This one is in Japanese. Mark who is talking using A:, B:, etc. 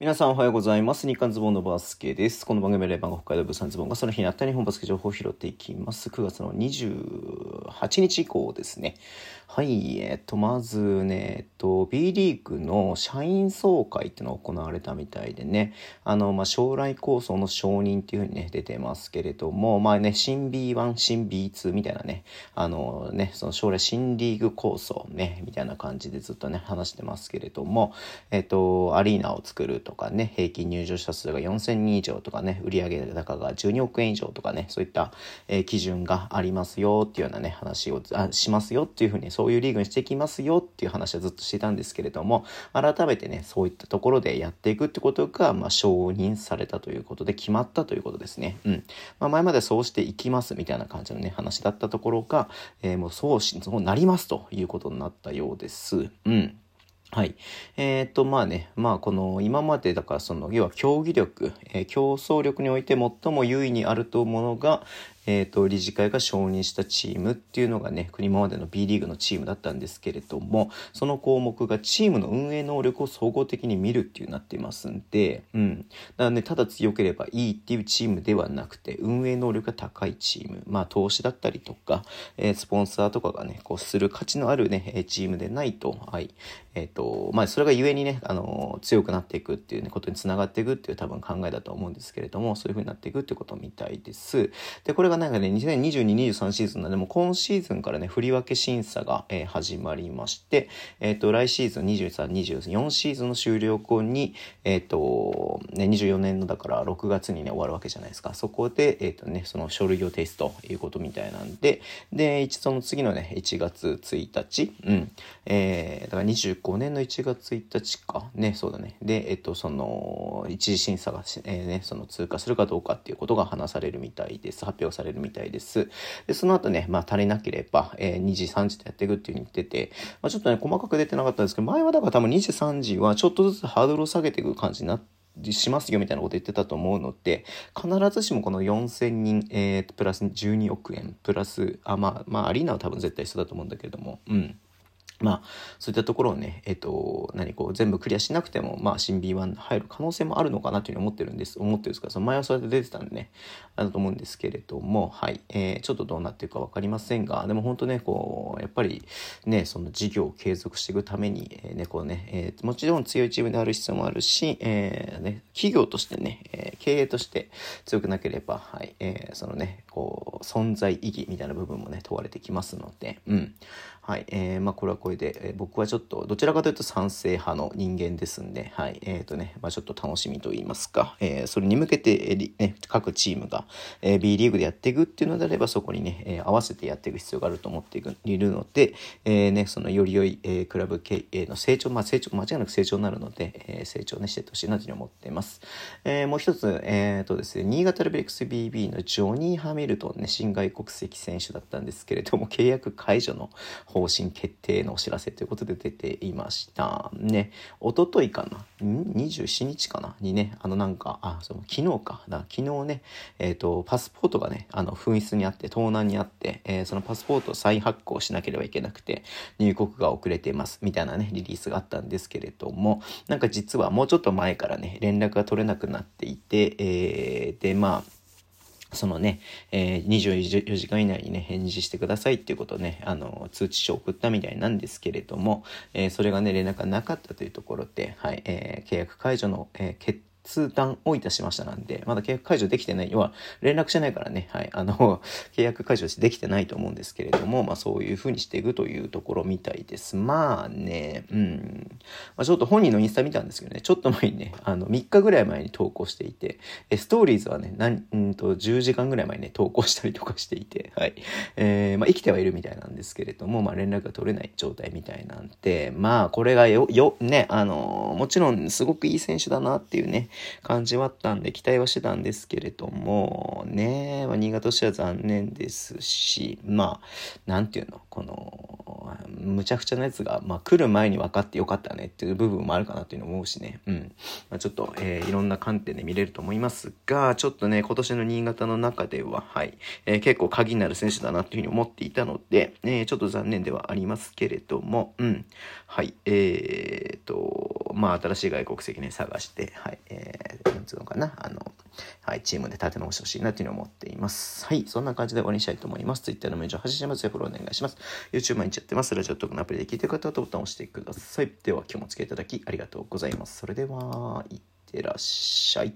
A: 皆さんおはようございます。日刊ズボンのバスケです。この番組はレバンが北海道物産ズボンがその日にあった日本バスケ情報を拾っていきます。9月の28日以降ですね。はい、えっと、まずね、えっと、B リーグの社員総会っていうのが行われたみたいでね、あの、まあ、将来構想の承認っていうふうにね、出てますけれども、まあね、新 B1、新 B2 みたいなね、あのね、その将来新リーグ構想ね、みたいな感じでずっとね、話してますけれども、えっと、アリーナを作るとかね、平均入場者数が4000人以上とかね、売上高が12億円以上とかね、そういった、えー基準がありますよっていうようなね、話をあしますよっていうふうに、そういうリーグにしていきますよっていう話はずっとしてたんですけれども、改めてね、そういったところでやっていくってことが、まあ、承認されたということで、決まったということですね。うん。まあ、前までそうしていきますみたいな感じのね、話だったところが、えーもうそうし、そうなりますということになったようです。うん。はい。えーっと、まあね、まあこの今までだからその、要は競技力、えー競争力において最も優位にあると思うのが、えーっと、理事会が承認したチームっていうのがね、今までの B リーグのチームだったんですけれども、その項目がチームの運営能力を総合的に見るっていうなってますんで、うん。だね、ただ強ければいいっていうチームではなくて、運営能力が高いチーム、まあ投資だったりとか、えースポンサーとかがね、こうする価値のあるね、チームでないと、はい。えっ、と、まあそれがゆえにね、あの強くなっていくっていうね、ことにつながっていくっていう多分考えだと思うんですけれども、そういう風になっていくってことみたいです。で、これがなんかね、2022-23シーズンなんで、もう今シーズンからね、振り分け審査が、えー始まりまして、えっ、と、来シーズン23、24シーズンの終了後に、えっ、と、ね、24年のだから6月にね、終わるわけじゃないですか。そこで、えっ、とね、その書類を提出ということみたいなんで、で、一その次のね、1月1日、うん、えー、だから25年の1月1日か、ね、そうだね。で、えっ、と、その、一次審査が、えーね、その通過するかどうかっていうことが話されるみたいです。発表されれるみたいです。で、その後ね、まあ足りなければ、えー2時、3時とやっていくっていう風に言ってて、まあちょっとね、細かく出てなかったんですけど、前はだから多分2時、3時はちょっとずつハードルを下げていく感じになって、しますよみたいなこと言ってたと思うので、必ずしもこの4000人、えー、プラス12億円、プラス、あ、まあ、まあ、アリーナは多分絶対一緒だと思うんだけれども、うん。まあ、そういったところをね、えっ、と、何こう、全部クリアしなくても、まあ、新 B1 入る可能性もあるのかなというふうに思ってるんです、思ってるんですか、その前はそうやって出てたんでね、あると思うんですけれども、はい、えーちょっとどうなっていくかわかりませんが、でも本当ね、こう、やっぱりね、その事業を継続していくために、えーね、こうね、えーもちろん強いチームである必要もあるし、えーね、企業としてね、えー経営として強くなければ、はい、えーそのね、こう、存在意義みたいな部分もね、問われてきますので、うん。はい、えーまあこれはこれで、えー僕はちょっとどちらかというと賛成派の人間ですんで、はい、えっ、とね、まあちょっと楽しみと言いますか、えーそれに向けて、えーね、各チームが、えー B リーグでやっていくっていうのであれば、そこにね、えー合わせてやっていく必要があると思っていくいるので、えーね、そのより良い、えークラブ経営の成長、まあ成長、間違いなく成長になるので、えー成長ね、していってほしいなというふうに思っています。えーもう一つ、えっ、とですね、新潟レベル XBB のジョニー・ハミルトンね、新外国籍選手だったんですけれども、契約解除の方針決定のお知らせということで出ていました。ね、一昨日かな、?27 日かな。にね、あのなんか、あ、その昨日か、だ昨日ね、えっ、と、パスポートがね、あの、紛失にあって、盗難にあって、えーそのパスポートを再発行しなければいけなくて、入国が遅れてます、みたいなね、リリースがあったんですけれども、なんか実はもうちょっと前からね、連絡が取れなくなっていて、えーで、まあ、そのね、えー、24時間以内にね、返事してくださいっていうことをね、あの、通知書を送ったみたいなんですけれども、えーそれがね、連絡がなかったというところで、はい、えー契約解除の、えー決通談をいたしましたなんで、まだ契約解除できてない、要は連絡してないからね、はい、あの、契約解除できてないと思うんですけれども、まあそういう風にしていくというところみたいです。まあね、うん。まあ、ちょっと本人のインスタ見たんですけどね、ちょっと前にね、あの、3日ぐらい前に投稿していて、えストーリーズはね、なん、んと、10時間ぐらい前にね、投稿したりとかしていて、はい。えー、まあ生きてはいるみたいなんですけれども、まあ連絡が取れない状態みたいなんで、まあこれがよ、よ、ね、あの、もちろんすごくいい選手だなっていうね、感じはあったんで、期待はしてたんですけれども、ね、まあ、新潟としては残念ですし、まあ、なんていうの、この、むちゃくちゃなやつが、まあ、来る前に分かってよかったねっていう部分もあるかなっていうの思うしね、うん。まあ、ちょっと、えー、いろんな観点で見れると思いますがちょっとね今年の新潟の中では、はい。えー、結構鍵になる選手だなっていうふうに思っていたので、えー、ちょっと残念ではありますけれども、うん、はい。えー、とまあ新しい外国籍ね探してはいえー、なんつうのかなあのはい、チームで立て直してほしいなっていうのを思っています。はい、そんな感じで終わりにしたいと思います。Twitter のメールを発信します。フォローお願いします。YouTube 毎日やってます。ラジオトークのアプリで聞いてる方はボタンを押してください。では今日もお付き合いいただきありがとうございます。それでは、いってらっしゃい。